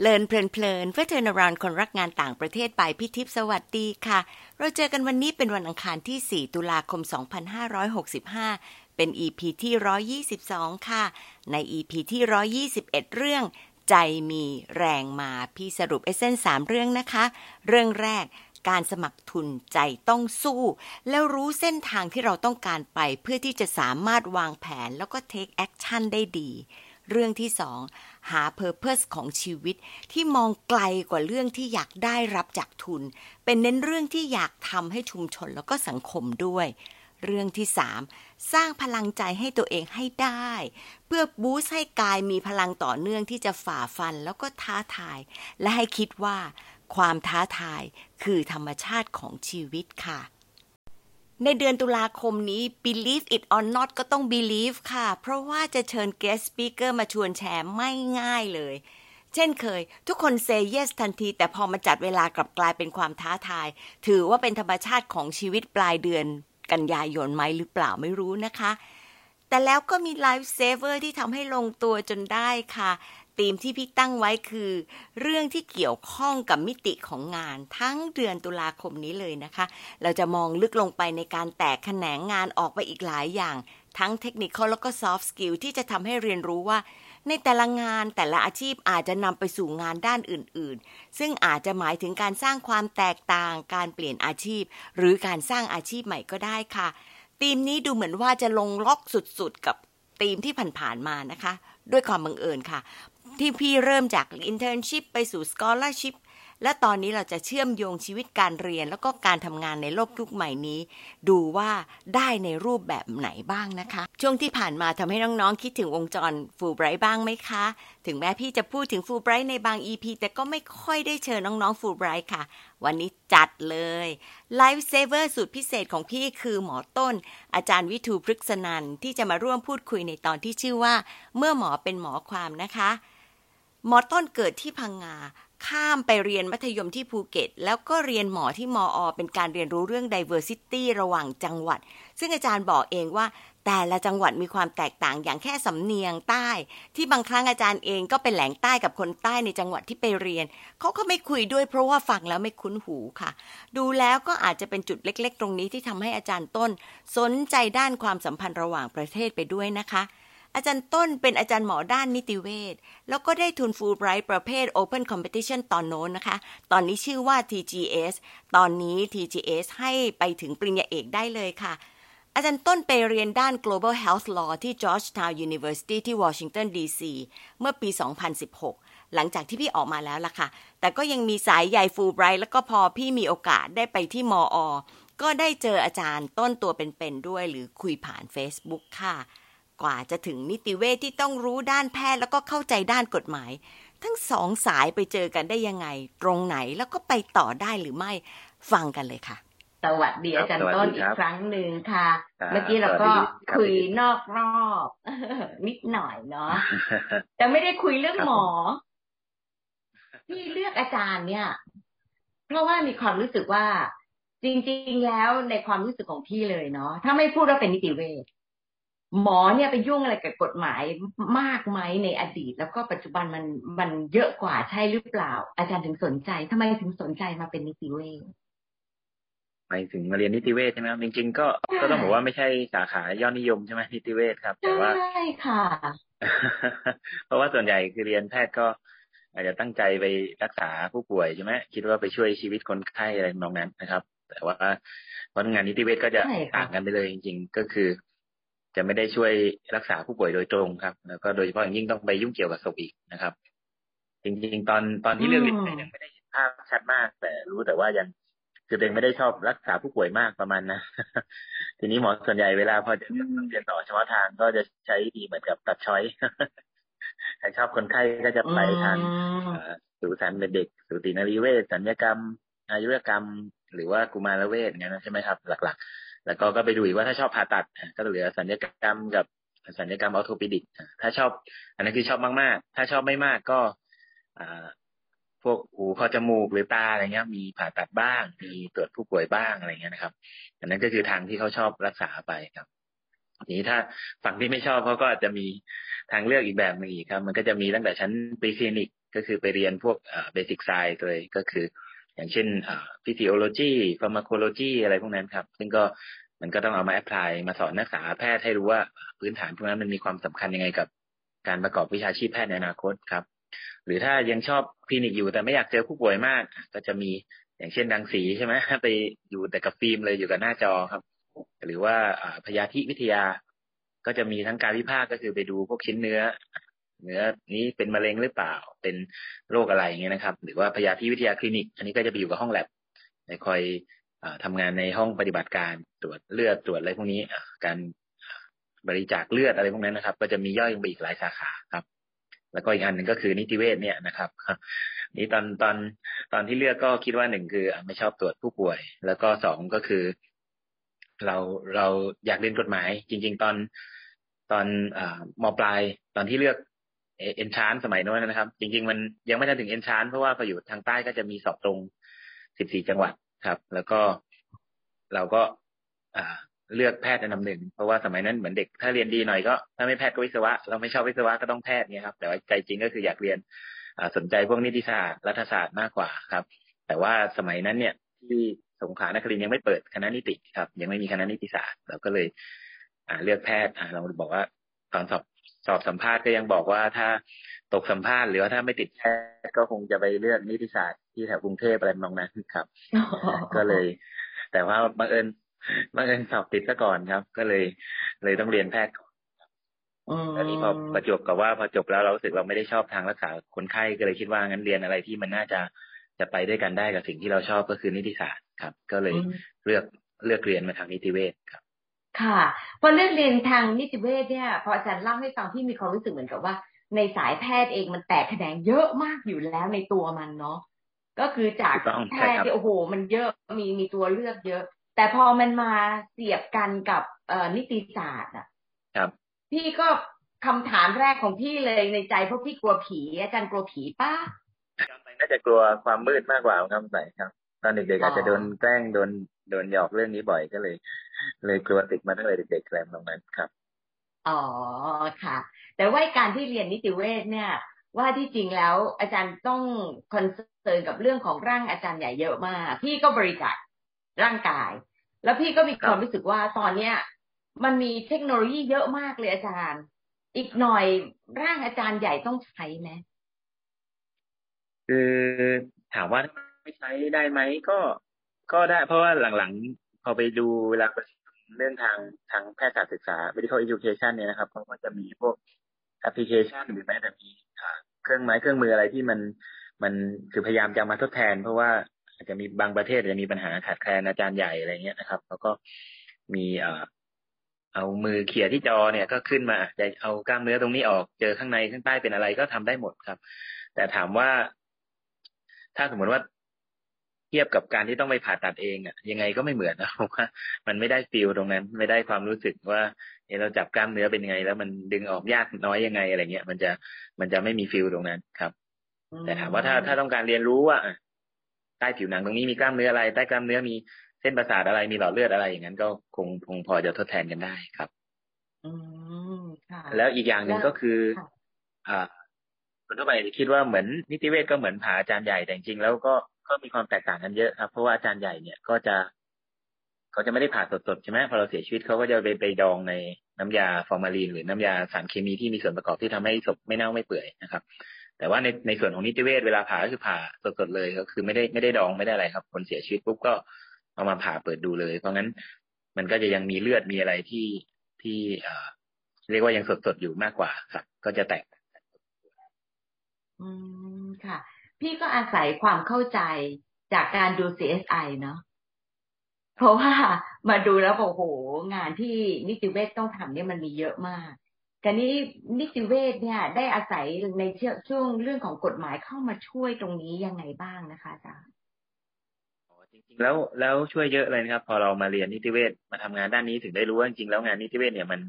learn เพลินๆเพื่อ turn around คนรักงานต่างประเทศกับพี่ทิพย์สวัสดีค่ะ เราเจอกันวันนี้เป็นวันอังคารที่ 4 ตุลาคม 2565 เป็น EP ที่ 122 ค่ะ ใน EP ที่ 121 เรื่อง ใจมีแรงมาพี่สรุป essence สามเรื่องนะคะ เรื่องแรกการสมัครทุนใจต้องสู้ แล้วรู้เส้นทางที่เราต้องการไปเพื่อที่จะสามารถวางแผนแล้วก็ take action ได้ดี เรื่องที่สอง หา purpose ของชีวิตที่มองไกลกว่าเรื่องที่อยากได้รับจากทุน เป็นเน้นเรื่องที่อยากทำให้ชุมชนแล้วก็สังคมด้วย เรื่องที่สามสร้างพลังใจให้ตัวเองให้ได้ เพื่อบูสต์ให้กายมีพลังต่อเนื่องที่จะฝ่าฟันแล้วก็ท้าทาย และให้คิดว่า ความท้าทายคือธรรมชาติของชีวิตค่ะ ในเดือนตุลาคมนี้ believe it or not ก็ต้อง believe ค่ะ เพราะว่าจะเชิญ guest speaker มาชวนแชร์ไม่ง่ายเลย เช่นเคย ทุกคน say yes ทันที แต่พอมาจัดเวลากลับกลายเป็นความท้าทาย ถือว่าเป็นธรรมชาติของชีวิตปลายเดือน กันยายนไหมหรือเปล่าไม่รู้นะคะ แต่แล้วก็มี lifesaver ที่ทำให้ลงตัวจนได้ค่ะ ธีมที่พี่ตั้งไว้คือ เรื่องที่เกี่ยวข้องกับมิติของงานทั้งเดือนตุลาคมนี้เลยนะคะ เราจะมองลึกลงไปในการแตกแขนงงานออกไปอีกหลายอย่าง ทั้งเทคนิคแล้วก็ soft skill ที่จะทำให้เรียนรู้ว่า ในแต่ละงานแต่ละอาชีพอาจจะนำไปสู่งานด้านอื่น ๆ ซึ่งอาจจะหมายถึงการสร้างความแตกต่าง การเปลี่ยนอาชีพ หรือการสร้างอาชีพใหม่ก็ได้ค่ะธีมนี้ดูเหมือนว่าจะลงล็อกสุดๆกับธีมที่ผ่านๆมานะคะ ด้วยความบังเอิญค่ะ ที่พี่เริ่มจาก internship ไปสู่ scholarship และตอนนี้เราจะเชื่อมโยงชีวิตการเรียน แล้วก็การทำงานในโลกยุคใหม่นี้ ดูว่าได้ในรูปแบบไหนบ้างนะคะ ช่วงที่ผ่านมาทำให้น้องๆ คิดถึงวงจรฟูไบรท์บ้างไหมคะ ถึงแม้พี่จะพูดถึงฟูไบรท์ในบาง EP แต่ก็ไม่ค่อยได้เชิญน้องๆฟูไบรท์ค่ะ วันนี้จัดเลย lifesaver สุดพิเศษของพี่คือหหมอต้น อาจารย์วิทูพฤกษนันที่จะมาร่วมพูดคุยในตอนที่ชื่อว่า เมื่อหมอเป็นหมอความนะคะ มอต้นเกิดที่พังงา ข้ามไปเรียนมัธยมที่ภูเก็ต แล้วก็เรียนหมอที่ม.อ. เป็นการเรียนรู้เรื่อง diversity ระหว่างจังหวัด ซึ่งอาจารย์บอกเองว่าแต่ละจังหวัดมีความแตกต่างอย่างแค่สำเนียงใต้ ที่บางครั้งอาจารย์เองก็เป็นแหล่งใต้กับคนใต้ในจังหวัดที่ไปเรียน เขาก็ไม่คุยด้วยเพราะว่าฟังแล้วไม่คุ้นหูค่ะ ดูแล้วก็อาจจะเป็นจุดเล็ก ๆ ตรงนี้ที่ทำให้อาจารย์ต้น สนใจด้านความสัมพันธ์ระหว่างประเทศไปด้วยนะคะ อาจารย์ต้นเป็นอาจารย์หมอด้านนิติเวชแล้วก็ได้ทุนฟูลไบรท์ประเภท Open Competition ตอนโน้นนะคะ ตอนนี้ชื่อว่า TGS ตอนนี้ TGS ให้ไปถึงปริญญาเอกได้เลยค่ะ อาจารย์ต้นไปเรียนด้าน Global Health Law ที่ Georgetown University ที่ Washington DC เมื่อปี 2016หลังจากที่พี่ออกมาแล้วล่ะค่ะ แต่ก็ยังมีสายใยฟูลไบรท์แล้วก็พอพี่มีโอกาสได้ไปที่มออ ก็ได้เจออาจารย์ต้นตัวเป็นๆด้วยหรือคุยผ่าน Facebook ค่ะ กว่าจะถึงนิติเวชที่ต้องรู้ด้านแพทย์แล้วก็เข้าใจด้านกฎหมาย ทั้งสองสายไปเจอกันได้ยังไง ตรงไหนแล้วก็ไปต่อได้หรือไม่ฟังกันเลยค่ะ สวัสดีอาจารย์ต้นอีกครั้งหนึ่งค่ะ เมื่อกี้เราก็คุยนอกรอบนิดหน่อยเนาะแต่ไม่ได้คุยเรื่องหมอ ที่เลือกอาจารย์เนี่ย เพราะว่ามีความรู้สึกว่าจริง ๆ แล้วในความรู้สึกของพี่เลยเนาะถ้าไม่พูดว่าเป็นนิติเวช หมอเนี่ยไปยุ่งอะไรกับกฎหมายมากไหมในอดีต แล้วก็ปัจจุบันมันมันเยอะกว่าใช่หรือเปล่า อาจารย์ถึงสนใจทำไมถึงสนใจมาเป็นนิติเวชหมายถึงมาเรียนนิติเวชใช่ไหมครับจริงๆก็ก็ต้องบอกว่าไม่ใช่สาขายอดนิยมใช่ไหมนิติเวชครับ แต่ว่าใช่ค่ะ เพราะว่าส่วนใหญ่คือเรียนแพทย์ก็ อาจจะตั้งใจไปรักษาผู้ป่วยใช่ไหมคิดว่าไปช่วยชีวิตคนไข้อะไรมองนั้นนะครับ แต่ว่าเพราะงานนิติเวชก็จะใช่ค่ะต่างกันไปเลยจริง ๆ ก็คือ จะไม่ได้ช่วยรักษาผู้ป่วยโดยตรงครับ แล้วก็โดยเฉพาะอย่างยิ่งต้องไปยุ่งเกี่ยวกับศพอีกนะครับ จริงๆ ตอนตอนที่เรื่องเรียนเนี่ยยังไม่ได้เห็นภาพชัดมาก แต่รู้แต่ว่ายังคือตัวเองไม่ได้ชอบรักษาผู้ป่วยมากประมาณนะทีนี้หมอส่วนใหญ่เวลาพอจะเรียนต่อเฉพาะทางก็จะใช้วิธีเหมือนกับตัดช้อยใครชอบคนไข้ก็จะไปทางอืมเอ่อสูตินเป็นเด็กสูตินรีเวชสัญญกรรมอายุรกรรม หรือว่ากุมารเวชเงี้ยนะใช่ไหมครับ หลักๆ แล้วก็ก็ไปดูอีกว่าถ้าชอบผ่าตัดก็เหลือสัญญกรรมกับสัญญกรรมออโทปิดิกถ้าชอบ อันนั้นคือชอบมากๆ ถ้าชอบไม่มากก็อพวกหูคอจมูกหรือตาอะไรเงี้ย มีผ่าตัดบ้าง มีตรวจผู้ป่วยบ้างอะไรเงี้ยนะครับ อันนั้นก็คือทางที่เขาชอบรักษาไปครับทีนี้ถ้าฝั่งที่ไม่ชอบเขาก็อาจจะมีทางเลือกอีกแบบหนึ่งอีกครับ มันก็จะมีตั้งแต่ชั้น preclinic ก็คือไปเรียนพวก basic science เลยก็คือ อย่างเช่น physiology pharmacology อะไรพวกนั้นครับ ซึ่งก็มันก็ต้องเอามา apply มาสอนนักศึกษาแพทย์ให้รู้ว่าพื้นฐานพวกนั้นมันมีความสำคัญยังไงกับการประกอบวิชาชีพแพทย์ในอนาคตครับ หรือถ้ายังชอบคลินิกอยู่แต่ไม่อยากเจอผู้ป่วยมาก ก็จะมีอย่างเช่นรังสีใช่ไหมไปอยู่แต่กับฟิล์มเลยอยู่กับหน้าจอครับ หรือว่าพยาธิวิทยาก็จะมีทั้งการวิพากษ์ก็คือไปดูพวกชิ้นเนื้อ เนื้อนี้เป็นมะเร็งหรือเปล่า เป็นโรคอะไรเงี้ยนะครับ หรือว่าพยาธิวิทยาคลินิก อันนี้ก็จะไปอยู่กับห้องแลบในคอยทำงานในห้องปฏิบัติการตรวจเลือดตรวจอะไรพวกนี้การบริจาคเลือดอะไรพวกนั้นนะครับ ก็จะมีย่อยไปอีกหลายสาขาครับ แล้วก็อีกอันหนึ่งก็คือนิติเวชเนี่ยนะครับนี่ตอนตอนตอนที่เลือกก็คิดว่าหนึ่งคือไม่ชอบตรวจผู้ป่วย แล้วก็สองก็คือ เราเราอยากเรียนกฎหมาย จริง ๆ ตอนตอนอมปลายตอนที่เลือก เอ็นชานสมัยโน้นนะครับ จริง ๆ มันยังไม่ทันถึงเอ็นชานเพราะว่าพออยู่ทางใต้ก็จะมีสอบตรงสิบสี่จังหวัดครับ แล้วก็เราก็ อ่าเลือกแพทย์อันดับหนึ่ง เพราะว่าสมัยนั้นเหมือนเด็กถ้าเรียนดีหน่อยก็ถ้าไม่แพทย์ก็วิศวะ เราไม่ชอบวิศวะก็ต้องแพทย์เนี่ยครับ แต่ว่าใจจริงก็คืออยากเรียนสนใจพวกนิติศาสตร์รัฐศาสตร์มากกว่าครับ แต่ว่าสมัยนั้นเนี่ย ที่สงขลานครินยังไม่เปิดคณะนิติครับ ยังไม่มีคณะนิติศาสตร์เราก็เลย อ่าเลือกแพทย์อ่าเราบอกว่าตอนสอบ สอบสัมภาษณ์ก็ยังบอกว่าถ้าตกสัมภาษณ์หรือว่าถ้าไม่ติดแพทย์ก็คงจะไปเลือกนิติศาสตร์ที่แถวกรุงเทพอะไรมองนั้นครับ ก็เลย แต่ว่าบังเอิญบังเอิญสอบติดซะก่อนครับ ก็เลย เลยต้องเรียนแพทย์ก่อนอันนี้พอประจบกับว่าพอจบแล้วเราสึกเราไม่ได้ชอบทางรักษาคนไข้ก็เลยคิดว่างั้นเรียนอะไรที่มันน่าจะจะไปด้วยกันได้กับสิ่งที่เราชอบก็คือนิติศาสตร์ครับ ก็เลยเลือกเลือกเรียนมาทางนิติเวชครับ ค่ะพอเลือกเรียนทางนิติเวชเนี่ยพออาจารย์เล่าให้ฟังที่มีความรู้สึกเหมือนกับว่า ในสายแพทย์เองมันแตกแขนงเยอะมากอยู่แล้วในตัวมันเนาะก็คือจากแพทย์ที่โอ้โห มันเยอะมีมีตัวเลือกเยอะ แต่พอมันมาเสียบกันกับเอ่อนิติศาสตร์อะครับพี่ก็คำถามแรกของพี่เลยในใจเพราะพี่กลัวผีอาจารย์กลัวผีป้าน่าจะกลัวความมืดมากกว่าครับใส่ครับ ตอนเด็กๆอาจจะโดนแกล้งโดน โดนหยอกเรื่องนี้บ่อยก็เลย เลยกลัวติดมาตั้งแต่เด็กๆแรงตรงนั้นครับ อ๋อค่ะ แต่ว่าการที่เรียนนิติเวชเนี่ย ว่าที่จริงแล้วอาจารย์ต้องคอนเซิร์นกับเรื่องของร่างอาจารย์ใหญ่เยอะมาก พี่ก็บริจาคร่างกาย แล้วพี่ก็มีความรู้สึกว่าตอนเนี้ยมันมีเทคโนโลยีเยอะมากเลยอาจารย์ อีกหน่อยร่างอาจารย์ใหญ่ต้องใช้ไหมคือถามว่าไม่ใช้ได้ไหมก็ ก็ได้เพราะว่าหลังๆพอไปดูเวลาเรื่องทางทางแพทยศึกษา medical education เนี่ยนะครับเขาก็จะมีพวกแอปพลิเคชันหรือแม้แต่มีเครื่องไม้เครื่องมืออะไรที่มันมันคือพยายามจะมาทดแทน เพราะว่าอาจจะมีบางประเทศจะมีปัญหาขาดแคลนอาจารย์ใหญ่อะไรเงี้ยนะครับ แล้วก็มีเอ่อเอามือเขี่ยที่จอเนี่ยก็ขึ้นมาจะเอากล้ามเนื้อตรงนี้ออกเจอข้างในข้างใต้เป็นอะไรก็ทำได้หมดครับ แต่ถามว่า ถ้าสมมติว่า เทียบกับการที่ต้องไปผ่าตัดเองอะยังไงก็ไม่เหมือนนะผมว่ามันไม่ได้ฟิลตรงนั้น ไม่ได้ความรู้สึกว่าเราจับกล้ามเนื้อเป็นยังไง แล้วมันดึงออกยากน้อยยังไงอะไรเงี้ยมันจะมันจะไม่มีฟิลตรงนั้นครับ แต่ถามว่าถ้าถ้าต้องการเรียนรู้ว่าใต้ผิวหนังตรงนี้มีกล้ามเนื้ออะไร ใต้กล้ามเนื้อมีเส้นประสาทอะไรมีหลอดเลือดอะไรอย่างนั้นก็คงคงพอจะทดแทนกันได้ครับ อืมค่ะแล้วอีกอย่างหนึ่งก็คือ อ่าคนทั่วไปคิดว่าเหมือนนิติเวชก็เหมือนผ่าอาจารย์ใหญ่แต่จริงๆแล้วก็ ก็มีความแตกต่างกันเยอะครับ เพราะว่าอาจารย์ใหญ่เนี่ยก็จะเขาจะไม่ได้ผ่าสดๆใช่ไหมพอเราเสียชีวิตเขาก็จะไปไปดองในน้ำยาฟอร์มาลีนหรือน้ำยาสารเคมีที่มีส่วนประกอบที่ทำให้ศพไม่เน่าไม่เปื่อยนะครับ แต่ว่าในในส่วนของนิติเวชเวลาผ่าก็คือผ่าสดๆเลยก็คือไม่ได้ไม่ได้ดองไม่ได้อะไรครับ คนเสียชีวิตปุ๊บก็เอามาผ่าเปิดดูเลย เพราะงั้นมันก็จะยังมีเลือดมีอะไรที่ที่เอ่อเรียกว่ายังสดๆอยู่มากกว่าครับ ก็จะแตกอืมค่ะ พี่ก็อาศัยความเข้าใจจากการดู CSI เนาะเพราะว่ามาดูแล้วโอ้โห งานที่นิติเวศต้องทำเนี่ยมันมีเยอะมากการนี้นิติเวศเนี่ย ได้อาศัยในช่วงเรื่องของกฎหมายเข้ามาช่วยตรงนี้ยังไงบ้างนะคะอาจารย์จริงๆแล้วแล้วช่วยเยอะเลยนะครับ พอเรามาเรียนนิติเวศมาทำงานด้านนี้ถึงได้รู้ว่าจริงๆแล้วงานนิติเวศเนี่ยมัน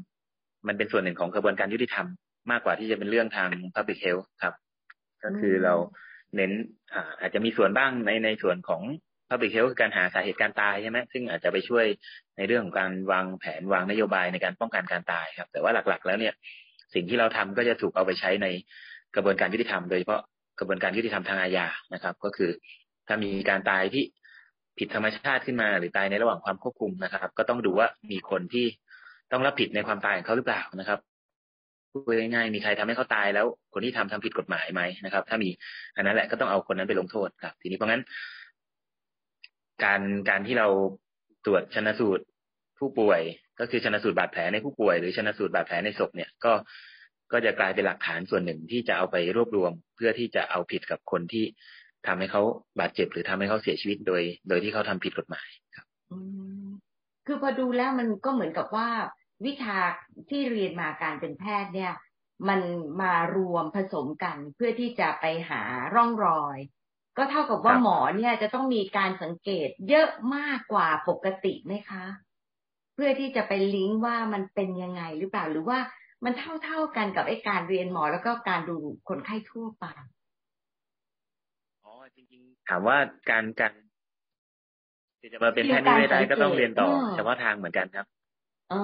มันเป็นส่วนหนึ่งของกระบวนการยุติธรรมมากกว่าที่จะเป็นเรื่องทาง public health ครับ ก็คือเรา เน้นอาจจะมีส่วนบ้างในในส่วนของ Public Health คือการหาสาเหตุการตายใช่ไหมซึ่งอาจจะไปช่วยในเรื่องของการวางแผนวางนโยบายในการป้องกันการตายครับ แต่ว่าหลักๆ แล้วเนี่ย สิ่งที่เราทำก็จะถูกเอาไปใช้ในกระบวนการยุติธรรมโดยเฉพาะกระบวนการยุติธรรมทางอาญานะครับ ก็คือถ้ามีการตายที่ผิดธรรมชาติขึ้นมา หรือตายในระหว่างความควบคุมนะครับ ก็ต้องดูว่ามีคนที่ต้องรับผิดในความตายของเขาหรือเปล่านะครับ พูดง่ายๆมีใครทำให้เขาตายแล้ว คนที่ทำทำผิดกฎหมายไหมนะครับ ถ้ามีอันนั้นแหละก็ต้องเอาคนนั้นไปลงโทษครับ ทีนี้เพราะงั้น การการที่เราตรวจชนสูตรผู้ป่วย ก็คือชนสูตรบาดแผลในผู้ป่วย หรือชนสูตรบาดแผลในศพเนี่ยก็ก็จะกลายเป็นหลักฐานส่วนหนึ่งที่จะเอาไปรวบรวม เพื่อที่จะเอาผิดกับคนที่ทำให้เขาบาดเจ็บ หรือทำให้เขาเสียชีวิตโดย โดยที่เขาทำผิดกฎหมายครับคือพอดูแล้วมันก็เหมือนกับว่า วิชาที่เรียนมาการเป็นแพทย์เนี่ย มันมารวมผสมกันเพื่อที่จะไปหาร่องรอย ก็เท่ากับว่าหมอเนี่ยจะต้องมีการสังเกตเยอะมากกว่าปกติไหมคะ เพื่อที่จะไปลิงก์ว่ามันเป็นยังไงหรือเปล่าหรือว่ามันเท่าเท่ากันกับไอ้การเรียนหมอแล้วก็การดูคนไข้ทั่วไปอ๋อจริงๆถามว่าการการจะมาเป็นแพทย์นิเวศได้ก็ต้องเรียนต่อเฉพาะทางเหมือนกันครับ อ๋อ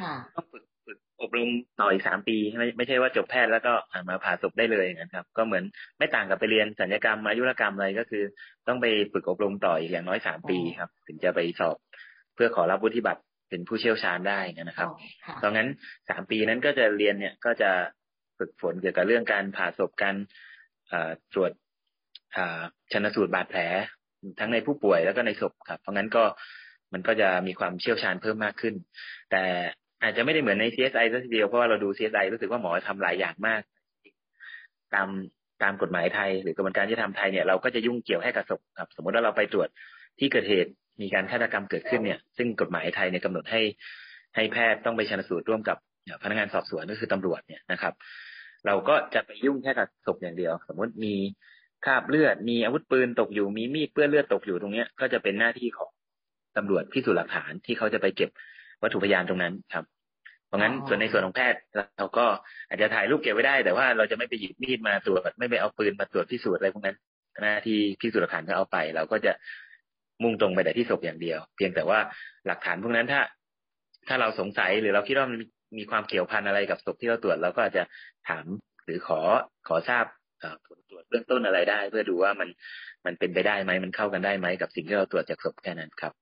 ค่ะต้องฝึกฝึกอบรมต่ออีกสามปีไม่ไม่ใช่ว่าจบแพทย์แล้วก็มาผ่าศพได้เลยนะครับ ก็เหมือนไม่ต่างกับไปเรียนสัญญกรรมอายุรกรรมอะไรก็คือ ต้องไปฝึกอบรมต่ออีกอย่างน้อยสามปีครับ ถึงจะไปสอบเพื่อขอรับวุฒิบัตรเป็นผู้เชี่ยวชาญได้นะครับดังนั้นสามปีนั้นก็จะเรียนเนี่ยก็จะฝึกฝนเกี่ยวกับเรื่องการผ่าศพการตรวจชนสูตรบาดแผลทั้งในผู้ป่วยแล้วก็ในศพครับ เพราะงั้นก็ มันก็จะมีความเชี่ยวชาญเพิ่มมากขึ้น แต่อาจจะไม่ได้เหมือนใน CSI ซะทีเดียวเพราะว่าเราดู CSI รู้สึกว่าหมอทำหลายอย่างมาก ตามตามกฎหมายไทย หรือกระบวนการที่ทำไทยเนี่ยเราก็จะยุ่งเกี่ยวให้กับศพครับ สมมติว่าเราไปตรวจที่เกิดเหตุมีการฆาตกรรมเกิดขึ้นเนี่ย ซึ่งกฎหมายไทยเนี่ยกำหนดให้ให้แพทย์ต้องไปชันสูตรร่วมกับพนักงานสอบสวนก็คือตำรวจเนี่ยนะครับ เราก็จะไปยุ่งแค่กับศพอย่างเดียว สมมติมีคราบเลือดมีอาวุธปืนตกอยู่มีมีดเปื้อนเลือดตกอยู่ตรงเนี้ยก็จะเป็นหน้าที่ของ ตำรวจพิสูจน์หลักฐานที่เขาจะไปเก็บวัตถุพยานตรงนั้นครับ เพราะงั้นส่วนในส่วนของแพทย์เราก็อาจจะถ่ายรูปเก็บไว้ได้ แต่ว่าเราจะไม่ไปหยิบมีดมาตรวจไม่ไปเอาปืนมาตรวจพิสูจน์อะไรพวกนั้นหน้าที่พิสูจน์หลักฐานก็เอาไป เราก็จะมุ่งตรงไปแต่ที่ศพอย่างเดียว เพียงแต่ว่าหลักฐานพวกนั้นถ้า ถ้าเราสงสัยหรือเราคิดว่ามันมีความเกี่ยวพันอะไรกับศพที่เราตรวจเราก็อาจจะถามหรือขอขอทราบผลตรวจเบื้องต้นอะไรได้ เพื่อดูว่ามันมันเป็นไปได้ไหมมันเข้ากันได้ไหมกับสิ่งที่เราตรวจจากศพแค่นั้นครับ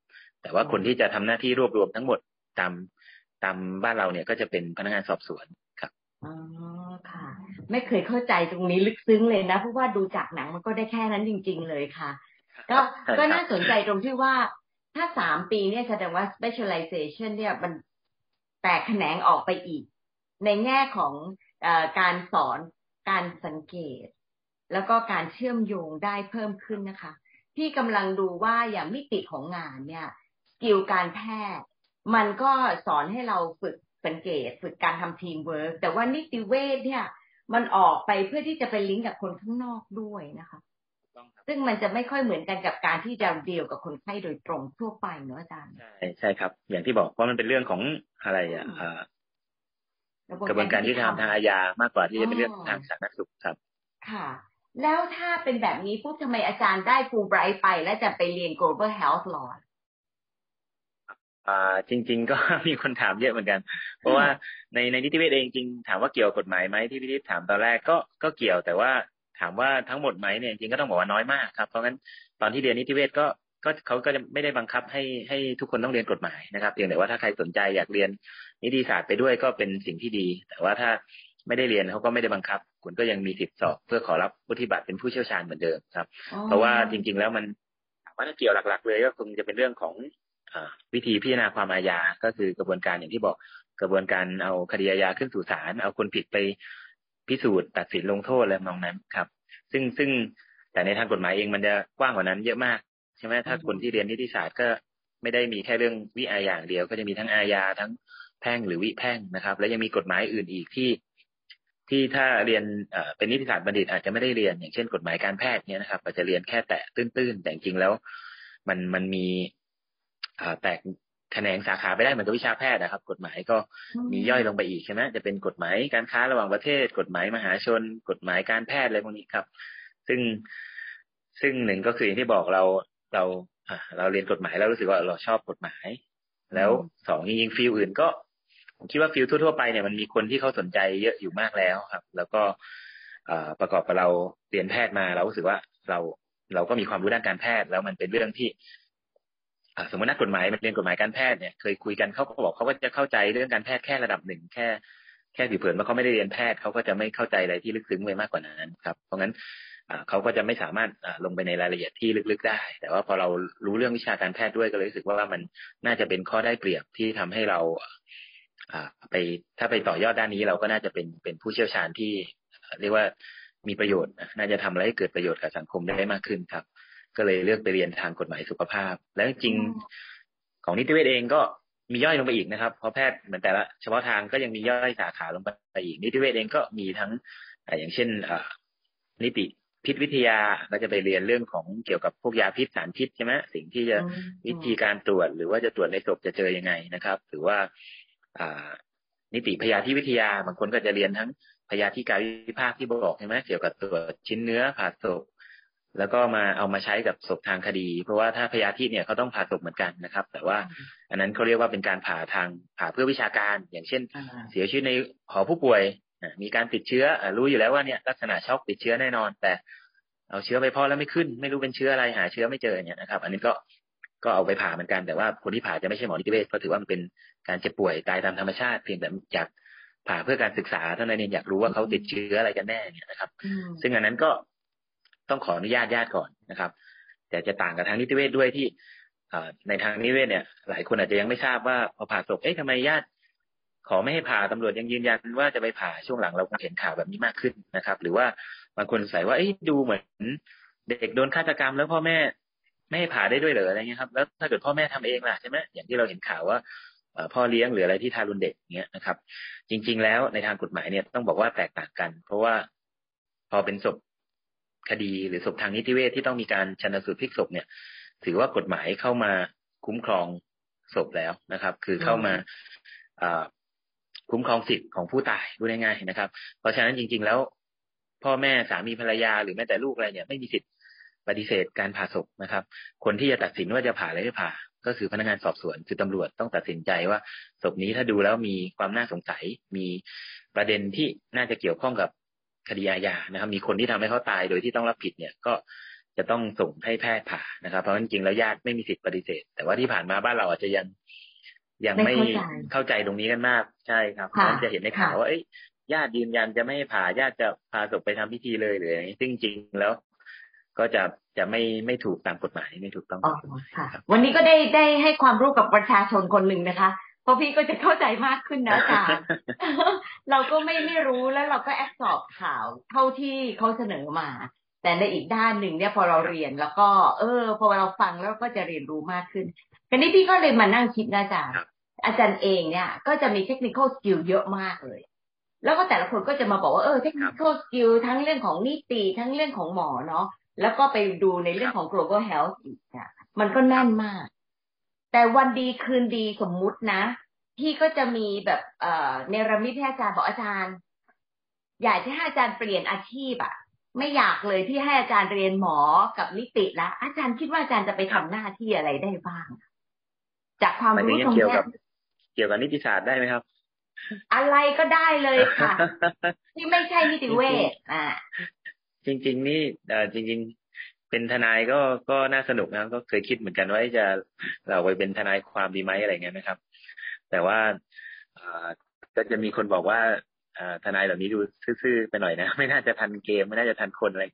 แต่ว่าคนที่จะทำหน้าที่รวบรวมทั้งหมดตามตามบ้านเราเนี่ยก็จะเป็นพนักงานสอบสวนครับอ๋อค่ะ ไม่เคยเข้าใจตรงนี้ลึกซึ้งเลยนะเพราะว่าดูจากหนังมันก็ได้แค่นั้นจริง ๆ เลยค่ะ ก็ก็น่าสนใจตรงที่ว่าถ้าสามปีเนี่ยแสดงว่า specialization เนี่ยมันแตกแขนงออกไปอีก ในแง่ของอการสอนการสังเกต แล้วก็การเชื่อมโยงได้เพิ่มขึ้นนะคะพี่กำลังดูว่าอย่างมิติของงานเนี่ย skill การแพทย์ มันก็สอนให้เราฝึกสังเกต ฝึกการทำทีมเวิร์กแต่ว่านิติเวชเนี่ยมันออกไปเพื่อที่จะไปลิงก์กับคนข้างนอกด้วยนะคะ ซึ่งมันจะไม่ค่อยเหมือนกันกับการที่จะเดียวกับคนไข้โดยตรงทั่วไปเนอะอาจารย์ ใช่ใช่ครับ อย่างที่บอกเพราะมันเป็นเรื่องของอะไรอะกระบวนการที่ทำทางอาญามากกว่าที่จะเป็นเรื่องทางสาธารณสุขครับ ค่ะ แล้วถ้าเป็นแบบนี้ปุ๊บทำไมอาจารย์ได้ฟูไบรท์ไป แล้วจะไปเรียน global health law อ่าจริง ๆ ก็มีคนถามเยอะเหมือนกัน เพราะว่าในในนิติเวชเองจริงถามว่าเกี่ยวกับกฎหมายไหมที่พี่ทิพถามตอนแรกก็ก็เกี่ยวแต่ว่าถามว่าทั้งหมดไหมเนี่ยจริงก็ต้องบอกว่าน้อยมากครับเพราะงั้นตอนที่เรียนนิติเวชก็ก็เขาก็จะไม่ได้บังคับให้ให้ทุกคนต้องเรียนกฎหมายนะครับเพียงแต่ว่าถ้าใครสนใจอยากเรียนนิติศาสตร์ไปด้วยก็เป็นสิ่งที่ดี แต่ว่าถ้าไม่ได้เรียนเขาก็ไม่ได้บังคับ คุณก็ยังมีสิทธิ์สอบเพื่อขอรับวุฒิบัตรเป็นผู้เชี่ยวชาญเหมือนเดิมครับ เพราะว่าจริง ๆ แล้วมันว่าถ้าเกี่ยวหลัก ๆ เลยก็คงจะเป็นเรื่องของอ วิธีพิจารณาความอาญา ก็คือกระบวนการอย่างที่บอกกระบวนการเอาคดีอาญาขึ้นสู่ศาลเอาคนผิดไปพิสูจน์ตัดสินลงโทษอะไรมองนั้นครับ ซึ่งซึ่งแต่ในทางกฎหมายเองมันจะกว้างกว่านั้นเยอะมากใช่ไหมถ้าคนที่เรียนนิติศาสตร์ก็ไม่ได้มีแค่เรื่องวิอาอย่างเดียว ก็จะมีทั้งอาญาทั้งแพ่งหรือวิแพ่งนะครับ แล้วยังมีกฎหมายอื่นอีกที่ ที่ถ้าเรียนเป็นนิติศาสตร์บัณฑิตอาจจะไม่ได้เรียนอย่างเช่น กฎหมายการแพทย์เนี่ยนะครับอาจจะเรียนแค่แตะตื้นๆ แต่จริงแล้ว มันมันมี แตกแขนงสาขาไปได้เหมือนกับวิชาแพทย์นะครับ กฎหมายก็มีย่อยลงไปอีกใช่ไหมจะเป็นกฎหมายการค้าระหว่างประเทศ กฎหมายมหาชน กฎหมายการแพทย์อะไรพวกนี้ครับ ซึ่งซึ่งหนึ่งก็คืออย่างที่บอกเราเราเราเรียนกฎหมายแล้วรู้สึกว่าเราชอบกฎหมาย แล้วสองยิงฟิลอื่นก็ผมคิดว่า field ทั่วๆไปเนี่ยมันมีคนที่เขาสนใจเยอะอยู่มากแล้วครับ แล้วก็ประกอบกับเราเรียนแพทย์มาเรารู้สึกว่าเราเราก็มีความรู้ด้านการแพทย์ แล้วมันเป็นเรื่องที่ สมมตินักกฎหมายเรียนกฎหมายการแพทย์เนี่ยเคยคุยกันเขาก็บอกเขาก็จะเข้าใจเรื่องการแพทย์แค่ระดับหนึ่งแค่แค่ผิวเผินว่าเขาไม่ได้เรียนแพทย์เขาก็จะไม่เข้าใจอะไรที่ลึกซึ้งไปมากกว่านั้นครับ เพราะงั้นเขาก็จะไม่สามารถลงไปในรายละเอียดที่ลึกๆได้ แต่ว่าพอเรารู้เรื่องวิชาการแพทย์ด้วยก็เลยรู้สึกว่ามันน่าจะเป็นข้อได้เปรียบที่ทำให้เราไปถ้าไปต่อยอดด้านนี้เราก็น่าจะเป็นเป็นผู้เชี่ยวชาญที่เรียกว่ามีประโยชน์ น่าจะทำอะไรให้เกิดประโยชน์กับสังคมได้มากขึ้นครับ ก็เลยเลือกไปเรียนทางกฎหมายสุขภาพ แล้วจริงของนิติเวชเองก็มีย่อยลงไปอีกนะครับ เพราะแพทย์เหมือนแต่ละเฉพาะทางก็ยังมีย่อยสาขาลงไปอีก นิติเวชเองก็มีทั้งอย่างเช่นนิติพิษวิทยาเราจะไปเรียนเรื่องของเกี่ยวกับพวกยาพิษสารพิษใช่ไหมสิ่งที่จะวิธีการตรวจ หรือว่าจะตรวจในศพจะเจอยังไงนะครับ หรือว่าอ่านิติพยาธิวิทยาบางคนก็จะเรียนทั้งพยาธิกายวิภาคที่บอกใช่ไหมเกี่ยวกับตรวจชิ้นเนื้อผ่าศพ แล้วก็มาเอามาใช้กับศพทางคดี เพราะว่าถ้าพยาธิเนี่ยเขาต้องผ่าศพเหมือนกันนะครับ แต่ว่าอันนั้นเขาเรียกว่าเป็นการผ่าทางผ่าเพื่อวิชาการ อย่างเช่น เสียชีวิตในหอผู้ป่วยมีการติดเชื้อรู้อยู่แล้วว่าเนี่ยลักษณะช็อกติดเชื้อแน่นอน แต่เอาเชื้อไปพอแล้วไม่ขึ้น ไม่รู้เป็นเชื้ออะไรหาเชื้อไม่เจอเนี่ยนะครับ อันนี้ก็ก็เอาไปผ่าเหมือนกันแต่ว่าคนที่ผ่าจะไม่ใช่หมอนิติเวชเพราะถือว่ามันเป็นการเจ็บป่วยตายตามธรรมชาติเพียงแต่อยากผ่าเพื่อการศึกษาเท่านั้นเองอยากรู้ว่าเขาติดเชื้ออะไรกันแน่เนี่ยนะครับ ซึ่งอันนั้นก็ ต้องขออนุญาตญาติก่อนนะครับ แต่จะต่างกับทางนิติเวชด้วยที่ในทางนิติเวชเนี่ย หลายคนอาจจะยังไม่ทราบว่าพอผ่าศพเอ๊ะทำไมญาติ ขอไม่ให้ผ่าตำรวจยังยืนยันว่าจะไปผ่าช่วงหลังเราเห็นข่าวแบบนี้มากขึ้นนะครับ หรือว่าบางคนใส่ว่าเอ๊ะดูเหมือนเด็กโดนฆาตกรรมแล้วพ่อแม่ไม่ให้ผ่าได้ด้วยเหรออะไรเงี้ยครับแล้วถ้าเกิดพ่อแม่ทำเองล่ะใช่ไหมอย่างที่เราเห็นข่าวว่าพ่อเลี้ยงหรืออะไรที่ทารุณเด็กเงี้ยนะครับ จริง ๆ แล้วในทางกฎหมายเนี่ยต้องบอกว่าแตกต่างกัน เพราะว่าพอเป็นศพ คดีหรือศพทางนิติเวชที่ต้องมีการชันสูตรพลิกศพเนี่ย ถือว่ากฎหมายเข้ามาคุ้มครองศพแล้วนะครับ คือเข้ามาคุ้มครองสิทธิ์ของผู้ตายพูดง่ายๆนะครับ เพราะฉะนั้นจริง ๆ แล้ว พ่อแม่สามีภรรยาหรือแม้แต่ลูกอะไรเนี่ยไม่มีสิทธิ์ปฏิเสธการผ่าศพนะครับ คนที่จะตัดสินว่าจะผ่าหรือไม่ผ่า ก็คือพนักงานสอบสวนคือตำรวจต้องตัดสินใจว่าศพนี้ถ้าดูแล้วมีความน่าสงสัย มีประเด็นที่น่าจะเกี่ยวข้องกับ คดีอาญานะครับ มีคนที่ทำให้เขาตายโดยที่ต้องรับผิดเนี่ยก็จะต้องส่งให้แพทย์ผ่านะครับ เพราะจริงๆแล้วญาติไม่มีสิทธิ์ปฏิเสธ แต่ว่าที่ผ่านมาบ้านเราอาจจะยังยังไม่เข้าใจตรงนี้กันมากใช่ครับเพราะจะเห็นในข่าวว่าญาติยืนยันจะไม่ให้ผ่าญาติจะพาศพไปทำพิธีเลยหรืออะไรซึ่งจริงแล้ว ก็จะจะไม่ไม่ถูกตามกฎหมายไม่ถูกต้องอ๋อค่ะ วันนี้ก็ได้ได้ให้ความรู้กับประชาชนคนหนึ่งนะคะเพราะพี่ก็จะเข้าใจมากขึ้นนะอาจารย์เราก็ไม่ไม่รู้แล้วเราก็แอบสอบข่าวเท่าที่เขาเสนอมา แต่ในอีกด้านหนึ่งเนี่ยพอเราเรียนแล้วก็ เออ พอเราฟังแล้วก็จะเรียนรู้มากขึ้นทีนี้พี่ก็เลยมานั่งคิดนะอาจารย์อาจารย์เองเนี่ย ก็จะมี technical skill เยอะมากเลย แล้วก็แต่ละคนก็จะมาบอกว่าเออ technical skill ทั้งเรื่องของนิติทั้งเรื่องของหมอเนาะแล้วก็ไปดูในเรื่องของ global health อีกเนี่ยมันก็แน่นมาก แต่วันดีคืนดีสมมุตินะพี่ก็จะมีแบบเอ่อเนรมิตให้อาจารย์บอกอาจารย์ อยากให้อาจารย์เปลี่ยนอาชีพอะไม่อยากเลยที่ให้อาจารย์เรียนหมอกับนิติแล้วอาจารย์คิดว่าอาจารย์จะไปทำหน้าที่อะไรได้บ้าง จากความรู้ตรงนี้เกี่ยวกับนิติศาสตร์ได้ไหมครับ อะไรก็ได้เลยค่ะ ที่ไม่ใช่นิติเวชอ่าจริง ๆ นี่จริงๆ เป็นทนายก็ก็น่าสนุกนะก็เคยคิดเหมือนกันว่าจะเราไปเป็นทนายความดีไหมอะไรเงี้ยนะครับ แต่ว่าก็จะมีคนบอกว่าทนายเหล่านี้ดูซื่อๆไปหน่อยนะ ไม่น่าจะทันเกม ไม่น่าจะทันคนอะไร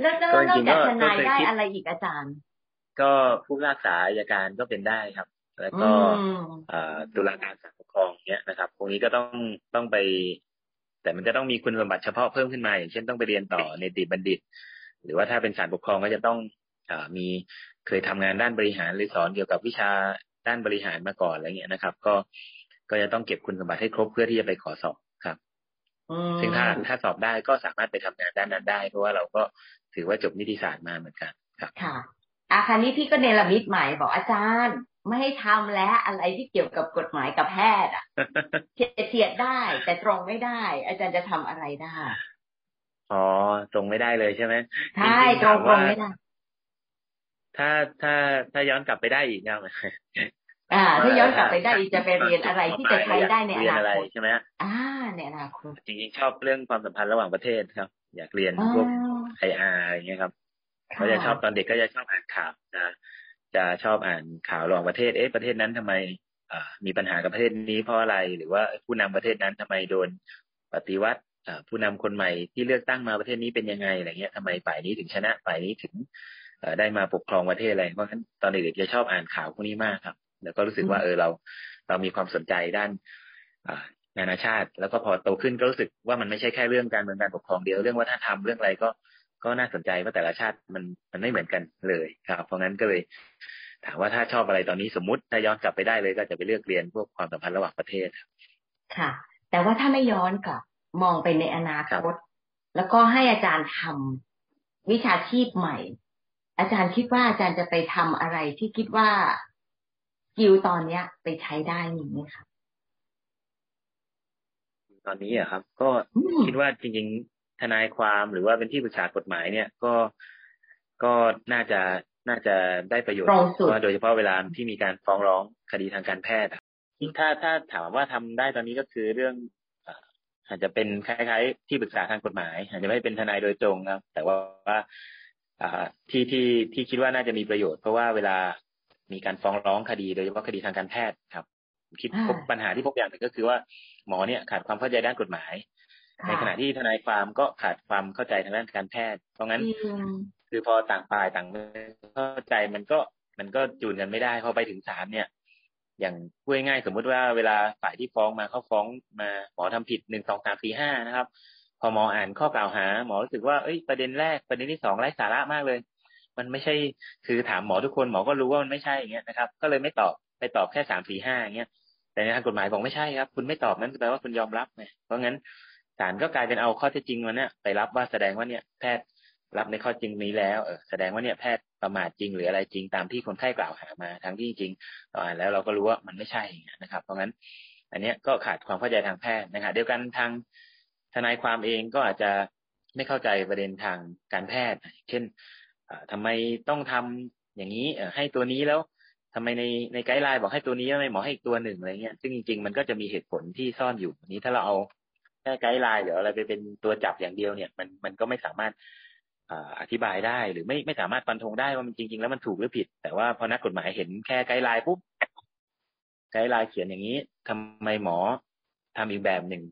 แล้วนอกจากทนายได้อะไรอีกอาจารย์ ก็ผู้รักษาอายการก็เป็นได้ครับ แล้วก็ตุลาการศาลปกครองเนี้ยนะครับพวกนี้ก็ต้องต้องไป แต่มันจะต้องมีคุณสมบัติเฉพาะเพิ่มขึ้นมาอย่างเช่นต้องไปเรียนต่อในติบัณฑิต หรือว่าถ้าเป็นศาลปกครองก็จะต้องอมีเคยทำงานด้านบริหารหรือสอนเกี่ยวกับวิชาด้านบริหารมาก่อนอะไรเงี้ยนะครับ ก็ก็จะต้องเก็บคุณสมบัติให้ครบเพื่อที่จะไปขอสอบครับซึ่งถ้าถ้าสอบได้ก็สามารถไปทำงานด้านนั้นได้ เพราะว่าเราก็ถือว่าจบนิติศาสตร์มาเหมือนกันครับ ค่ะอาคารนี้พี่ก็เนรมิตใหม่บอกอาจารย์ ไม่ให้ทำแล้วอะไรที่เกี่ยวกับกฎหมายกับแพทย์อะเฉียดเฉียดได้ แต่ตรงไม่ได้ อาจารย์จะทำอะไรได้ อ๋อ ตรงไม่ได้เลยใช่ไหมใช่ตรงตรงไม่ได้ถ้าถ้าถ้าย้อนกลับไปได้อีกเนี่ยอ่า ถ้าย้อนกลับไปได้อีกจะไปเรียนอะไรที่จะใช้ได้ในอนาคตใช่ไหมอ่าในอนาคตจริงๆชอบเรื่องความสัมพันธ์ระหว่างประเทศครับ อยากเรียนพวกไออาร์อย่างเงี้ยครับก็จะชอบตอนเด็กก็จะชอบอ่านข่าวจะ จะชอบอ่านข่าวระหว่างประเทศ เอ๊ะประเทศนั้นทำไมมีปัญหากับประเทศนี้เพราะอะไร หรือว่าผู้นำประเทศนั้นทำไมโดนปฏิวัติผู้นำคนใหม่ที่เลือกตั้งมาประเทศนี้เป็นยังไงอะไรเงี้ยทำไมฝ่ายนี้ถึงชนะฝ่ายนี้ถึงได้มาปกครองประเทศอะไร เพราะฉะนั้นตอนเด็กๆจะชอบอ่านข่าวพวกนี้มากครับ แล้วก็รู้สึกว่าเออเราเรามีความสนใจด้านนานาชาติ แล้วก็พอโตขึ้นก็รู้สึกว่ามันไม่ใช่แค่เรื่องการเมืองการปกครองเดียวเรื่องวัฒนธรรมเรื่องอะไรก็ ก็น่าสนใจว่าแต่ละชาติมันมันไม่เหมือนกันเลยครับ เพราะงั้นก็เลย ถามว่าถ้าชอบอะไรตอนนี้สมมติถ้าย้อนกลับไปได้เลยก็จะไปเลือกเรียนพวกความสัมพันธ์ระหว่างประเทศค่ะ แต่ว่าถ้าไม่ย้อนกลับมองไปในอนาคต แล้วก็ให้อาจารย์ทำวิชาชีพใหม่ อาจารย์คิดว่าอาจารย์จะไปทำอะไรที่คิดว่ากิวตอนเนี้ย ไปใช้ได้ไหมคะตอนนี้อะครับ ก็คิดว่าจริงๆ ทนายความหรือว่าเป็นที่ปรึกษากฎหมายเนี่ยก็ก็น่าจะน่าจะได้ประโยชน์เพราะโดยเฉพาะเวลาที่มีการฟ้องร้องคดีทางการแพทย์ถ้าถ้าถามว่าทำได้ตอนนี้ก็คือเรื่องอาจจะเป็นคล้ายๆ ที่ปรึกษาทางกฎหมาย อาจจะไม่เป็นทนายโดยตรงครับแต่ว่าว่าที่ที่ที่คิดว่าน่าจะมีประโยชน์เพราะว่าเวลามีการฟ้องร้องคดีโดยเฉพาะคดีทางการแพทย์ครับ คิดพบปัญหาที่พบอย่างหนึ่งก็คือว่าหมอเนี่ยขาดความเข้าใจด้านกฎหมาย ในขณะที่ทนายความก็ขาดความเข้าใจทางด้านการแพทย์ เพราะงั้น คือพอต่างฝ่ายต่างเข้าใจมันก็มันก็จูนกันไม่ได้พอไปถึงศาลเนี่ย อย่างพูดง่ายๆสมมุติว่าเวลาฝ่ายที่ฟ้องมาเขาฟ้องมาหมอทำผิดหนึ่งสองสามสี่ห้านะครับ พอหมออ่านข้อกล่าวหา หมอรู้สึกว่าเอ้ยประเด็นแรกประเด็นที่สองไร้สาระมากเลย มันไม่ใช่คือถามหมอทุกคนหมอก็รู้ว่ามันไม่ใช่อย่างเงี้ยนะครับ ก็เลยไม่ตอบไปตอบแค่สามสี่ห้าอย่างเงี้ยแต่ในทางกฎหมายบอกไม่ใช่ครับ คุณไม่ตอบนั้นแปลว่าคุณยอมรับไงเพราะงั้น ศาลก็กลายเป็นเอาข้อเท็จจริงมันเนี่ยไปรับว่าแสดงว่าเนี่ยแพทย์รับในข้อจริงนี้แล้วเออแสดงว่าเนี่ยแพทย์ประมาทจริงหรืออะไรจริงตามที่คนไข้กล่าวหามาทั้งที่จริงต่อแล้วเราก็รู้ว่ามันไม่ใช่นะครับ เพราะงั้น อันนี้ก็ขาดความเข้าใจทางแพทย์นะครับเดียวกันทางทนายความเองก็อาจจะไม่เข้าใจประเด็นทางการแพทย์ เช่นทำไมต้องทำอย่างนี้ให้ตัวนี้แล้วทำไมในในไกด์ไลน์บอกให้ตัวนี้ไมหมอให้อีกตัวหนึ่งอะไรเงี้ยซึ่งจริง ๆ มันก็จะมีเหตุผลที่ซ่อนอยู่นี้ถ้าเราเอา แค่ไกด์ไลน์เดี๋ยวอะไรไปเป็นตัวจับอย่างเดียวเนี่ย มันมันก็ไม่สามารถอธิบายได้หรือไม่ไม่สามารถฟันธงได้ว่ามันจริง ๆ แล้วมันถูกหรือผิด แต่ว่าพอนักกฎหมายเห็นแค่ไกด์ไลน์ปุ๊บไกด์ไลน์เขียนอย่างนี้ทำไมหมอทำอีกแบบหนึ่ง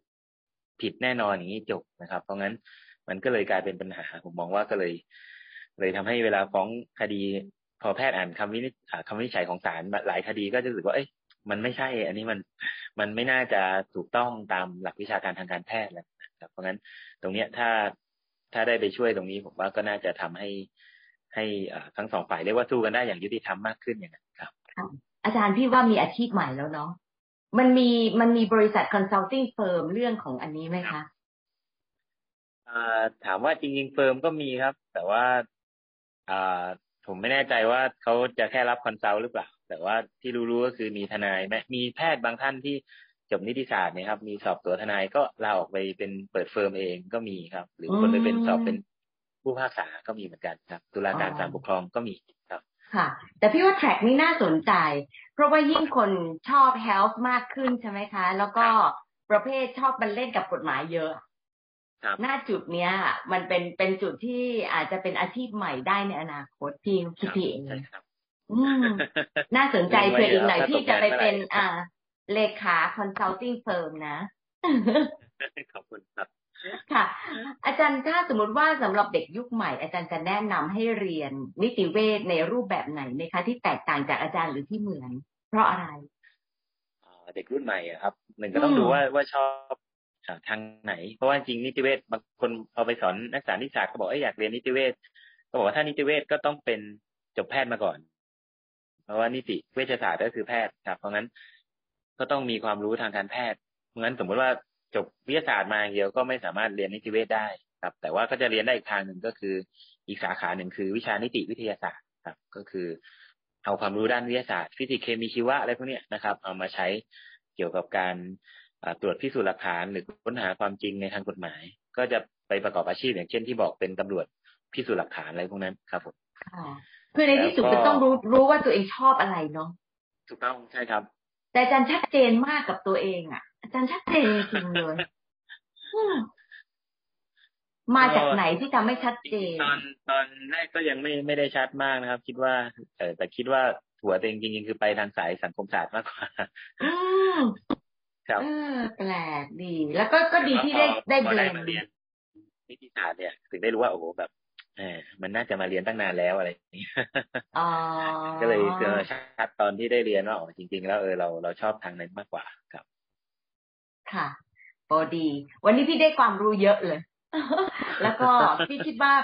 ผิดแน่นอนอย่างนี้จบนะครับ เพราะงั้นมันก็เลยกลายเป็นปัญหาผมมองว่าก็เลย เลยทำให้เวลาฟ้องคดี พอแพทย์อ่านคำวินิจคำวินิจฉัยของศาลหลายคดีก็จะรู้สึกว่าเอ้ย มันไม่ใช่ อันนี้มันมันไม่น่าจะถูกต้องตามหลักวิชาการทางการแพทย์แล้วเพราะงั้นตรงเนี้ยถ้าถ้าได้ไปช่วยตรงนี้ ผมว่าก็น่าจะทำให้ให้ทั้งสองฝ่ายเรียกว่าสู้กันได้อย่างยุติธรรมมากขึ้นอย่างนั้นครับอาจารย์พี่ว่ามีอาชีพใหม่แล้วเนาะมันมีมันมีบริษัท consulting firm เรื่องของอันนี้ไหมคะถามว่าจริงๆ firm ก็มีครับ แต่ว่าผมไม่แน่ใจว่าเขาจะแค่รับ consult หรือเปล่า แต่ว่าที่รู้ๆก็คือมีทนายแม้มีแพทย์บางท่านที่จบนิติศาสตร์เนี่ยครับ มีสอบตั๋วทนายก็ลาออกไปเป็นเปิด firm เองก็มีครับ หรือคนไปเป็นสอบเป็นผู้พิพากษาก็มีเหมือนกันครับตุลาการศาลปกครองก็มีครับ ค่ะ แต่พี่ว่า track นี้น่าสนใจ เพราะว่ายิ่งคนชอบ health มากขึ้นใช่ไหมคะ แล้วก็ประเภทชอบบันเล่นกับกฎหมายเยอะหน้าจุดเนี้ย มันเป็นเป็นจุดที่อาจจะเป็นอาชีพใหม่ได้ในอนาคตพี่คิดพี่เอง น่าสนใจเพื่ออีกหน่อยที่จะไปเป็นอ่า เลขา consulting firm นะ ขอบคุณครับ ค่ะ อาจารย์ถ้าสมมติว่าสำหรับเด็กยุคใหม่ อาจารย์จะแนะนำให้เรียนนิติเวชในรูปแบบไหนไหมคะ ที่แตกต่างจากอาจารย์หรือที่เหมือน เพราะอะไรเด็กรุ่นใหม่อะครับหนึ่งก็ต้องดูว่าว่าชอบทางไหน เพราะว่าจริงนิติเวชบางคนพอไปสอนนักศึกษานิสาก็บอกอยากเรียนนิติเวชก็บอกว่าถ้านิติเวชก็ต้องเป็นจบแพทย์มาก่อนเพ ราะว่านิติเวชศาสตร์ก็คือแพทย์ครับ เพราะงั้นก็ต้องมีความรู้ทางการแพทย์ เพราะงั้นสมมติว่าจบวิทยาศาสตร์มาอย่างเดียวก็ไม่สามารถเรียนนิติเวชได้ครับ แต่ว่าก็จะเรียนได้อีกทางหนึ่งก็คือ อีกสาขาหนึ่งคือวิชานิติวิทยาศาสตร์ครับ ก็คือ เอาความรู้ด้านวิทยาศาสตร์ฟิสิกส์เคมีชีวะอะไรพวกนี้นะครับ เอามาใช้เกี่ยวกับการตรวจพิสูจน์หลักฐานหรือค้นหาความจริงในทางกฎหมาย ก็จะไปประกอบอาชีพอย่างเช่นที่บอกเป็นตำรวจพิสูจน์หลักฐานอะไรพวกนั้นครับผม คือในที่สุดจะต้องรู้รู้ว่าตัวเองชอบอะไรเนาะถูกต้องใช่ครับ แต่อาจารย์ชัดเจนมากกับตัวเองอะ อาจารย์ชัดเจนจริงเลยมาจากไหนที่ทำให้ชัดเจน ตอนตอนแรกก็ยังไม่ไม่ได้ชัดมากนะครับ คิดว่าเออแต่คิดว่าหัวตัวเองจริงๆคือไปทางสายสังคมศาสตร์มากกว่าอืมครับเออแปลกดี แล้วก็ก็ดีที่ได้ได้พอเบลได้นมาเรียนนิติศาสตร์เนี่ย ถึงได้รู้ว่าโอ้โหแบบ เออมันน่าจะมาเรียนตั้งนานแล้วอะไรอย่างนี้อ๋อก็เลยเจอชัดตอนที่ได้เรียนว่าอ๋อจริง ๆ แล้วเออเราเราชอบทางนั้นมากกว่าครับ ค่ะพอดี วันนี้พี่ได้ความรู้เยอะเลย แล้วก็พี่คิดว่า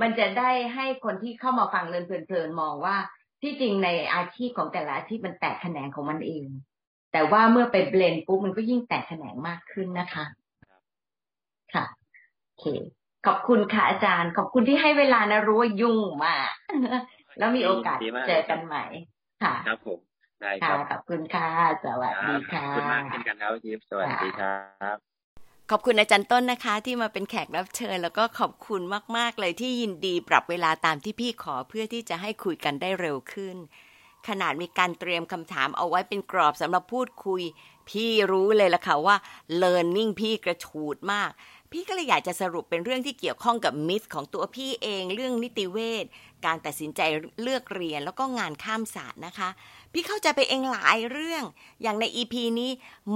มันจะได้ให้คนที่เข้ามาฟังเรียนเพลินๆมองว่าที่จริงในอาชีพของแต่ละอาชีพมันแตกแขนงของมันเอง แต่ว่าเมื่อไปเบลนปุ๊บมันก็ยิ่งแตกแขนงมากขึ้นนะคะ ค่ะโอเค ขอบคุณค่ะอาจารย์ ขอบคุณที่ให้เวลานะรู้ว่ายุ่งมากแล้วมีโอกาสดีมากเจอกันใหม่ ค่ะ ครับผมได้คค่ะรับขอบคุณค่ะ สวัสดีค่ะขอบคุณมากเช่นกันครับยิปสวัสดีครับขอบคุณอาจารย์ต้นนะคะ ที่มาเป็นแขกรับเชิญ แล้วก็ขอบคุณมาก ๆ เลยที่ยินดีปรับเวลาตามที่พี่ขอเพื่อที่จะให้คุยกันได้เร็วขึ้น ขนาดมีการเตรียมคำถามเอาไว้เป็นกรอบสำหรับพูดคุย พี่รู้เลยละค่ะว่า learning พี่กระฉูดมาก พี่ก็เลยอยากจะสรุปเป็นเรื่องที่เกี่ยวข้องกับมิสของตัวพี่เองเรื่องนิติเวชการตัดสินใจเลือกเรียนแล้วก็งานข้ามศาสตร์นะคะ พี่เข้าใจไปเองหลายเรื่อง อย่างใน EP นี้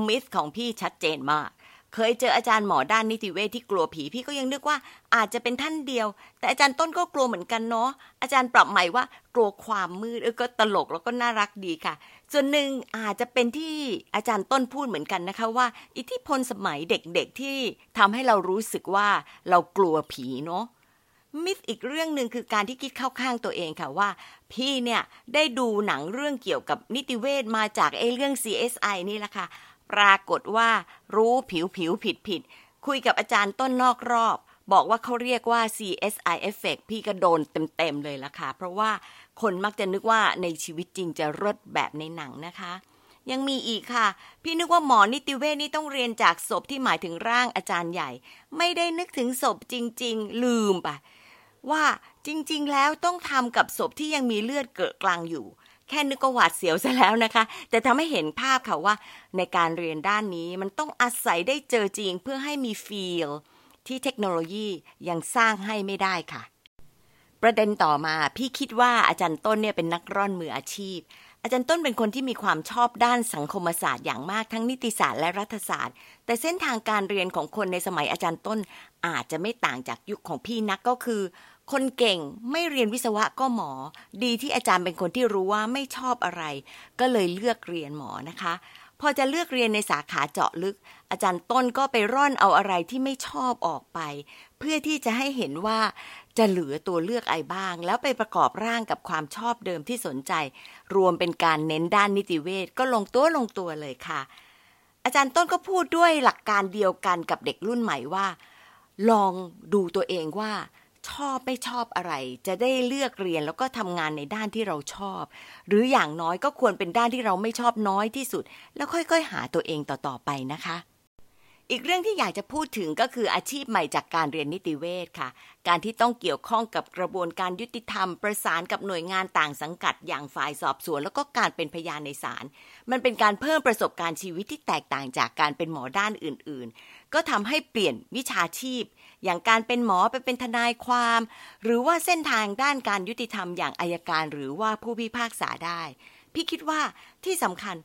มิสของพี่ชัดเจนมากเคยเจออาจารย์หมอด้านนิติเวชที่กลัวผีพี่ก็ยังนึกว่าอาจจะเป็นท่านเดียว แต่อาจารย์ต้นก็กลัวเหมือนกันเนาะอาจารย์ปรับใหม่ว่ากลัวความมืดเออก็ตลกแล้วก็น่ารักดีค่ะ ส่วนหนึ่งอาจจะเป็นที่อาจารย์ต้นพูดเหมือนกันนะคะว่า อิทธิพลสมัยเด็กๆที่ทำให้เรารู้สึกว่าเรากลัวผีเนาะมิสอีกเรื่องหนึ่งคือการที่คิดเข้าข้างตัวเองค่ะว่า พี่เนี่ยได้ดูหนังเรื่องเกี่ยวกับนิติเวชมาจากไอ้เรื่อง CSI นี่แหละค่ะ ปรากฏว่ารู้ผิวผิวผิดผิดคุยกับอาจารย์ต้นนอกรอบ บอกว่าเขาเรียกว่า CSI effect พี่ก็โดนเต็มๆเลยล่ะค่ะ เพราะว่า คนมักจะนึกว่าในชีวิตจริงจะรดแบบในหนังนะคะ ยังมีอีกค่ะ พี่นึกว่าหมอนิติเวชนี่ต้องเรียนจากศพที่หมายถึงร่างอาจารย์ใหญ่ ไม่ได้นึกถึงศพจริง ๆ ลืมไปว่าจริง ๆ แล้วต้องทำกับศพที่ยังมีเลือดเกิดกลางอยู่ แค่นึกก็หวาดเสียวซะแล้วนะคะ แต่ทำให้เห็นภาพค่ะว่า ในการเรียนด้านนี้มันต้องอาศัยได้เจอจริงเพื่อให้มีฟีลที่เทคโนโลยียังสร้างให้ไม่ได้ค่ะ ประเด็นต่อมาพี่คิดว่าอาจารย์ต้นเนี่ยเป็นนักร่อนมืออาชีพ อาจารย์ต้นเป็นคนที่มีความชอบด้านสังคมศาสตร์อย่างมากทั้งนิติศาสตร์และรัฐศาสตร์ แต่เส้นทางการเรียนของคนในสมัยอาจารย์ต้นอาจจะไม่ต่างจากยุคของพี่นักก็คือ คนเก่งไม่เรียนวิศวะก็หมอ ดีที่อาจารย์เป็นคนที่รู้ว่าไม่ชอบอะไร ก็เลยเลือกเรียนหมอนะคะ พอจะเลือกเรียนในสาขาเจาะลึก อาจารย์ต้นก็ไปร่อนเอาอะไรที่ไม่ชอบออกไป เพื่อที่จะให้เห็นว่า จะเหลือตัวเลือกไอบ้าง แล้วไปประกอบร่างกับความชอบเดิมที่สนใจ รวมเป็นการเน้นด้านนิติเวชก็ลงตัวลงตัวเลยค่ะ อาจารย์ต้นก็พูดด้วยหลักการเดียวกันกับเด็กรุ่นใหม่ว่า ลองดูตัวเองว่าชอบไม่ชอบอะไร จะได้เลือกเรียนแล้วก็ทำงานในด้านที่เราชอบ หรืออย่างน้อยก็ควรเป็นด้านที่เราไม่ชอบน้อยที่สุด แล้วค่อยๆ หาตัวเองต่อๆไปนะคะ อีกเรื่องที่อยากจะพูดถึงก็คืออาชีพใหม่จากการเรียนนิติเวชค่ะ การที่ต้องเกี่ยวข้องกับกระบวนการยุติธรรม ประสานกับหน่วยงานต่างสังกัดอย่างฝ่ายสอบสวน แล้วก็การเป็นพยานในศาล มันเป็นการเพิ่มประสบการณ์ชีวิตที่แตกต่างจากการเป็นหมอด้านอื่น ๆ ก็ทำให้เปลี่ยนวิชาชีพ อย่างการเป็นหมอไปเป็นทนายความ หรือว่าเส้นทางด้านการยุติธรรมอย่างอายการ หรือว่าผู้พิพากษาได้ พี่คิดว่าที่สำคัญ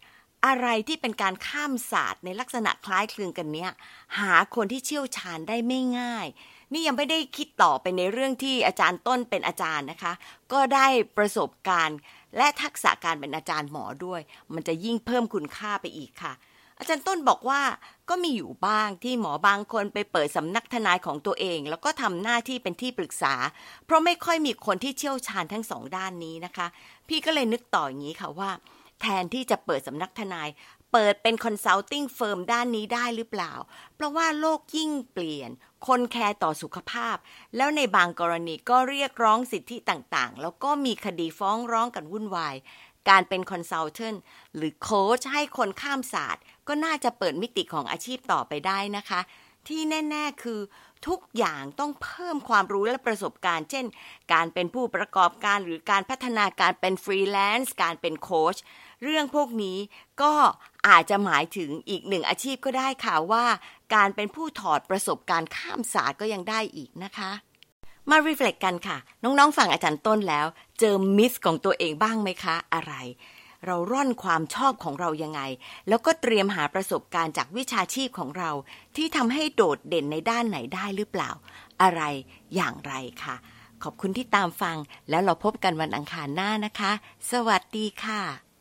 อะไรที่เป็นการข้ามศาสตร์ในลักษณะคล้ายคลึงกันเนี้ยหาคนที่เชี่ยวชาญได้ไม่ง่าย นี่ยังไม่ได้คิดต่อไปในเรื่องที่อาจารย์ต้นเป็นอาจารย์นะคะ ก็ได้ประสบการณ์ และทักษะการเป็นอาจารย์หมอด้วย มันจะยิ่งเพิ่มคุณค่าไปอีกค่ะ อาจารย์ต้นบอกว่าก็มีอยู่บ้างที่หมอบางคนไปเปิดสำนักทนายของตัวเอง แล้วก็ทำหน้าที่เป็นที่ปรึกษา เพราะไม่ค่อยมีคนที่เชี่ยวชาญทั้งสองด้านนี้นะคะ พี่ก็เลยนึกต่ออย่างนี้ค่ะว่า แทนที่จะเปิดสำนักทนาย เปิดเป็น consulting firm ด้านนี้ได้หรือเปล่า เพราะว่าโลกยิ่งเปลี่ยน คนแคร์ต่อสุขภาพ แล้วในบางกรณีก็เรียกร้องสิทธิต่างๆ แล้วก็มีคดีฟ้องร้องกันวุ่นวาย การเป็น consultant หรือโค้ชให้คนข้ามศาสตร์ ก็น่าจะเปิดมิติของอาชีพต่อไปได้นะคะที่แน่ ๆ คือทุกอย่างต้องเพิ่มความรู้และประสบการณ์ เช่น การเป็นผู้ประกอบการหรือการพัฒนาการเป็นฟรีแลนซ์ การเป็นโค้ช เรื่องพวกนี้ก็อาจจะหมายถึงอีกหนึ่งอาชีพก็ได้ค่ะว่า การเป็นผู้ถอดประสบการณ์ข้ามศาสตร์ก็ยังได้อีกนะคะ มารีเฟล็กกันค่ะ น้องๆฟังอาจารย์ต้นแล้ว เจอมิสของตัวเองบ้างไหมคะ อะไร เราร่อนความชอบของเรายังไง แล้วก็เตรียมหาประสบการณ์จากวิชาชีพของเรา ที่ทำให้โดดเด่นในด้านไหนได้หรือเปล่า อะไรอย่างไรค่ะขอบคุณที่ตามฟังแล้วเราพบกันวันอังคารหน้านะคะ สวัสดีค่ะ